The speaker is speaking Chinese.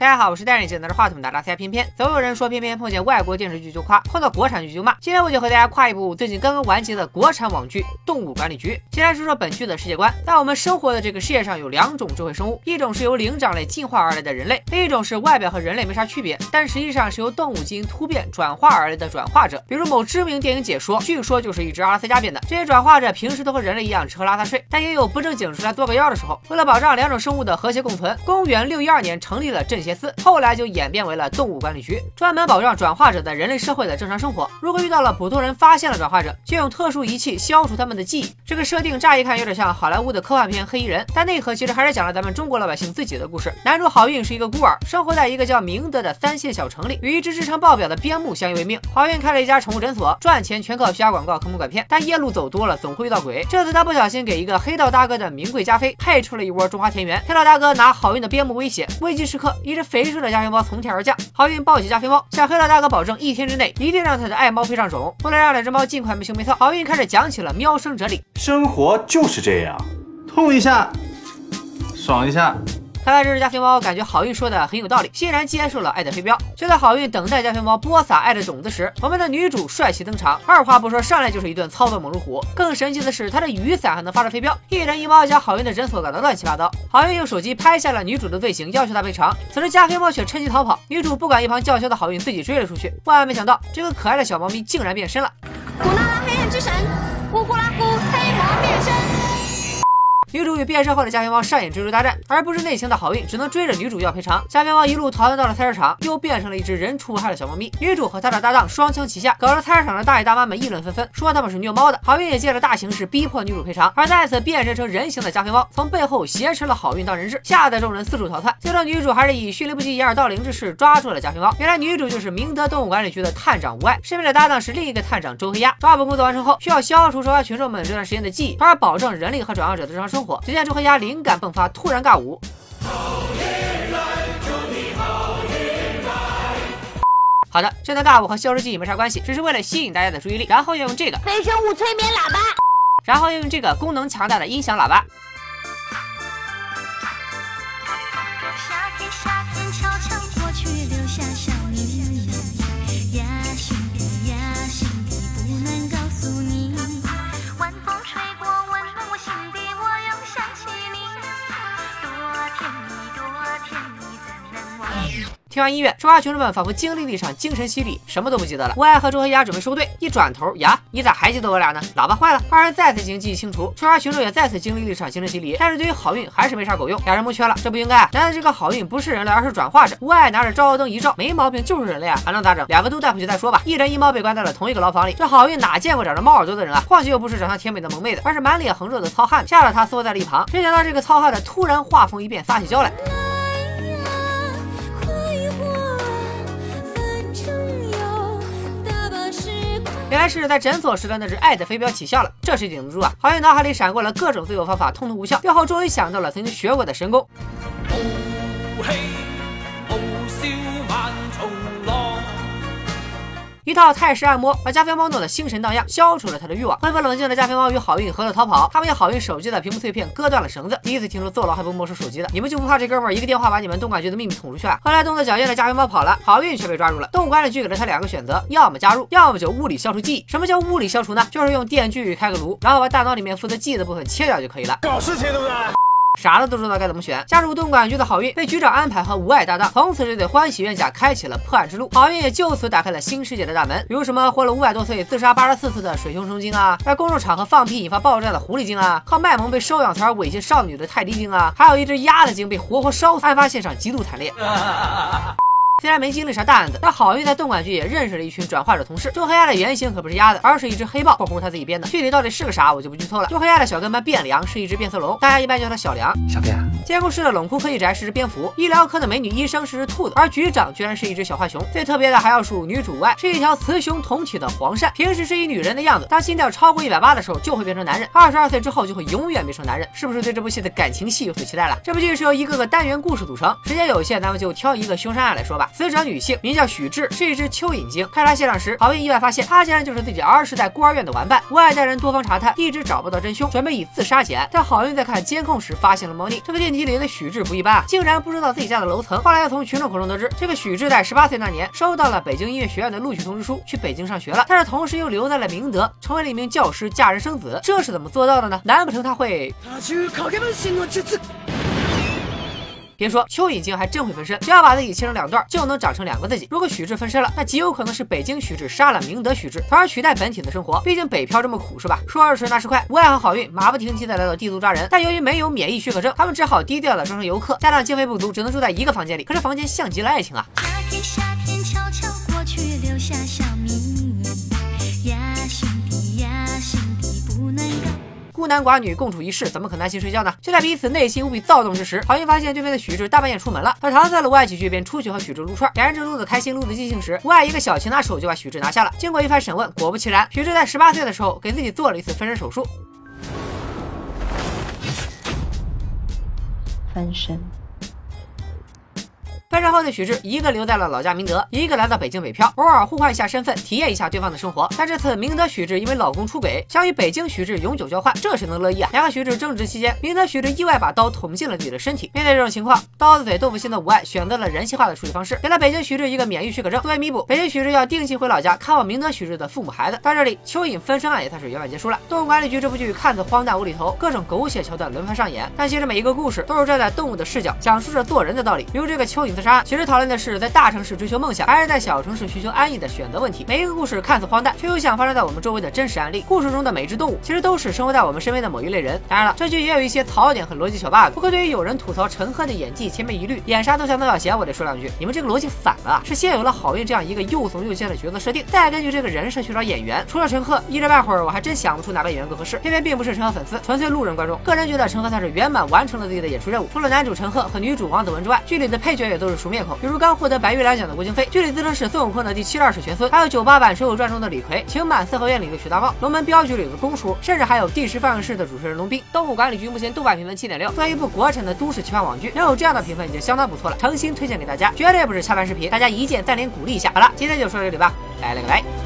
大家好，我是戴眼镜拿着话筒的拉塞偏偏。总有人说偏偏碰见外国电视剧就夸，碰到国产剧就骂。今天我就和大家夸一部最近刚刚完结的国产网剧《动物管理局》。先来说说本剧的世界观。在我们生活的这个世界上，有两种智慧生物，一种是由灵长类进化而来的人类，另一种是外表和人类没啥区别，但实际上是由动物基因突变转化而来的转化者。比如某知名电影解说，据说就是一只阿拉斯加变的。这些转化者平时都和人类一样吃喝拉撒睡，但也有不正经出来作个妖的时候。为了保障两种生物的和谐共存，公元六一二年成立了镇邪司，后来就演变为了动物管理局，专门保障转化者在人类社会的正常生活。如果遇到了普通人发现了转化者，就用特殊仪器消除他们的记忆。这个设定乍一看有点像好莱坞的科幻片《黑衣人》，但内核其实还是讲了咱们中国老百姓自己的故事。男主好运是一个孤儿，生活在一个叫明德的三线小城里，与一只智商爆表的边牧相依为命。好运开了一家宠物诊所，赚钱全靠虚假广告、坑蒙拐骗。但夜路走多了，总会遇到鬼。这次他不小心给一个黑道大哥的名贵加菲配出了一窝中华田园。黑道大哥拿好运的边牧威胁，危急时刻，一只肥硕的加菲猫从天而降。好运抱起加菲猫，向黑道大哥保证，一天之内一定让他的爱猫配上种。为了让两只猫尽快没羞没臊，好运开始讲起了喵生哲理。生活就是这样，痛一下，爽一下。看来这只加菲猫感觉好运说的很有道理，欣然接受了爱的飞镖。就在好运等待加菲猫播撒爱的种子时，我们的女主帅气登场，二话不说上来就是一顿操作猛如虎。更神奇的是，她的雨伞还能发射飞镖，一人一猫将好运的诊所搞得乱七八糟。好运用手机拍下了女主的罪行，要求她赔偿。此时加菲猫却趁机逃跑，女主不管一旁叫嚣的好运自己追了出去。万万没想到，这个可爱的小猫咪竟然变身了。古娜拉黑暗之神，呼呼啦，与变身后的加菲猫上演追逐大战，而不是内情的好运只能追着女主要赔偿。加菲猫一路逃窜到了菜市场，又变成了一只人畜无害的小猫咪。女主和她的搭档双枪齐下，搞得菜市场的大爷大妈们议论纷纷，说他们是虐猫的。好运也借着大形势逼迫女主赔偿，而再次变身成人形的加菲猫从背后挟持了好运当人质，吓得众人四处逃窜。最终女主还是以迅雷不及掩耳盗铃之势抓住了加菲猫。原来女主就是明德动物管理局的探长吴爱，身边的搭档是另一个探长周黑鸭。抓捕工作完成后，需要消除受害群众们这段时间的记忆，从而保证人类和转化者的正常生活。只见周黑鸭。灵感迸发，突然尬舞。好的，这段尬舞和消失记忆没啥关系，只是为了吸引大家的注意力，然后要用这个非生物催眠喇叭，然后要用这个功能强大的音响喇叭。听完音乐，受害群众们仿佛经历了一场精神洗礼，什么都不记得了。吴爱和周黑鸭准备收队，一转头，呀，你咋还记得我俩呢？喇叭坏了，二人再次进行记忆清除。受害群众也再次经历了一场精神洗礼，但是对于好运还是没啥狗用。俩人蒙圈了，这不应该。难道这个好运不是人类，而是转化者？吴爱拿着照妖灯一照，没毛病，就是人类啊，还能咋整？两个都带回去再说吧。一人一猫被关在了同一个牢房里，这好运哪见过长着猫耳朵的人啊？况且又不是长相甜美的萌妹子，而是满脸横肉的糙汉，吓得他缩在了一旁。谁想到这个糙汉的突然画风一变，撒起娇来。原来是在诊所时的那只爱的飞镖起效了，这谁顶得住啊？好像脑海里闪过了各种自救方法，通通无效。最后终于想到了曾经学过的神功。一套泰式按摩把加菲猫弄得心神荡漾，消除了他的欲望。恢复冷静的加菲猫与好运合作逃跑，他们用好运手机的屏幕碎片割断了绳子。第一次听说坐牢还不没收手机的，你们就不怕这哥们儿一个电话把你们东莞局的秘密捅出去啊？后来动作矫健的加菲猫跑了，好运却被抓住了。动物管理局给了他两个选择，要么加入，要么就物理消除记忆。什么叫物理消除呢？就是用电锯开个颅，然后把大脑里面负责记忆的部分切掉就可以了。搞事情对不对？啥子都知道该怎么选。加入动物管局的好运被局长安排和无爱搭档，从此这对欢喜冤家开启了破案之路。好运也就此打开了新世界的大门，比如什么活了五百多岁、自杀八十四次的水熊虫精啊，在公众场合放屁引发爆炸的狐狸精啊，靠卖萌被收养团猥亵少女的泰迪精啊，还有一只鸭子精被活活烧死，案发现场极度惨烈。虽然没经历啥大案子，但好运在动管局也认识了一群转化者同事。周黑鸭的原型可不是鸭子，而是一只黑豹，括弧他自己编的。具体到底是个啥，我就不剧透了。周黑鸭的小跟班变良是一只变色龙，大家一般叫他小梁。小变。监控室的冷酷科技宅是只蝙蝠，医疗科的美女医生是只兔子，而局长居然是一只小浣熊。最特别的还要数女主外，是一条雌雄同体的黄鳝。平时是一女人的样子，当心跳超过一百八的时候就会变成男人。二十二岁之后就会永远变成男人。是不是对这部戏的感情戏有所期待了？这部剧是由一个个单元故事组成，时间有限，咱们就挑一个凶杀案来说吧。死者女性名叫许智，是一只蚯蚓精。开查现场时，好运意外发现她竟然就是自己儿时在孤儿院的玩伴。无爱带人多方查探，一直找不到真凶，准备以自杀结案。但好运在看监控时发现了猫腻，这个电梯里的许智不一般啊，竟然不知道自己家的楼层。后来又从群众口中得知，这个许智在十八岁那年收到了北京音乐学院的录取通知书，去北京上学了。但是同时又留在了明德，成为了一名教师，嫁人生子。这是怎么做到的呢？难不成他会？别说蚯蚓精还真会分身，只要把自己切成两段，就能长成两个自己。如果许志分身了，那极有可能是北京许志杀了明德许志，从而取代本体的生活。毕竟北漂这么苦，是吧？说二十那十快，无爱和好运马不停蹄的来到帝都抓人，但由于没有免疫许可证，他们只好低调的装成游客，加上经费不足，只能住在一个房间里。可是房间像极了爱情啊！夏天夏天悄悄孤男寡女共处一室，怎么可能安心睡觉呢？就在彼此内心无比躁动之时，好运发现对面的许志大半夜出门了，而唐在了无爱几句，便出去和许志撸串。两人正撸得开心，撸得尽兴时，无爱一个小擒拿手就把许志拿下了。经过一番审问，果不其然，许志在十八岁的时候给自己做了一次分身手术。分身。分手后的许志，一个留在了老家明德，一个来到北京北漂，偶尔互换一下身份，体验一下对方的生活。但这次明德许志因为老公出轨，想与北京许志永久交换，这谁能乐意啊？两个许志争执期间，明德许志意外把刀捅进了自己的身体。面对这种情况，刀子嘴豆腐心的无爱选择了人性化的处理方式，给了北京许志一个免疫许可证作为弥补。北京许志要定期回老家看望明德许志的父母孩子。到这里，蚯蚓分身案也算是圆满结束了。动物管理局这部剧看似荒诞无厘头，各种狗血桥段轮番上演，但其实每一个故事都是站在动物的视角，讲述着做人的道理。比如这个蚯蚓杀，其实讨论的。是在大城市追求梦想，还是在小城市寻求安逸的选择问题。每一个故事看似荒诞，却又像发生在我们周围的真实案例。故事中的每只动物，其实都是生活在我们身边的某一类人。当然了，这剧也有一些槽点和逻辑小 bug。不过，对于有人吐槽陈赫的演技千篇一律，演啥都像邓小贤，我得说两句：你们这个逻辑反了。是先有了好运这样一个又怂又贱的角色设定，再根据这个人设去找演员。除了陈赫，一时半会儿我还真想不出哪个演员更合适。偏偏并不是陈赫粉丝，纯粹路人观众。个人觉得陈赫算是圆满完成了自己的演出任务。除了男主陈赫和女主王子文之外，剧里的配角也都是熟面孔，比如刚获得白玉兰奖的。郭京飞，剧里自称是孙悟空的第七十二世玄孙，还有九八版《水浒传》中的李逵，情满四合院里的许大茂，龙门镖局里的公叔，甚至还有第十放映室的主持人龙斌。动物管理局目前豆瓣评分七点六，作为一部国产的都市奇幻网剧，能有这样的评分已经相当不错了，诚心推荐给大家，绝对不是下饭视频，大家一键三连鼓励一下。好了，今天就说到这里吧，拜了个拜。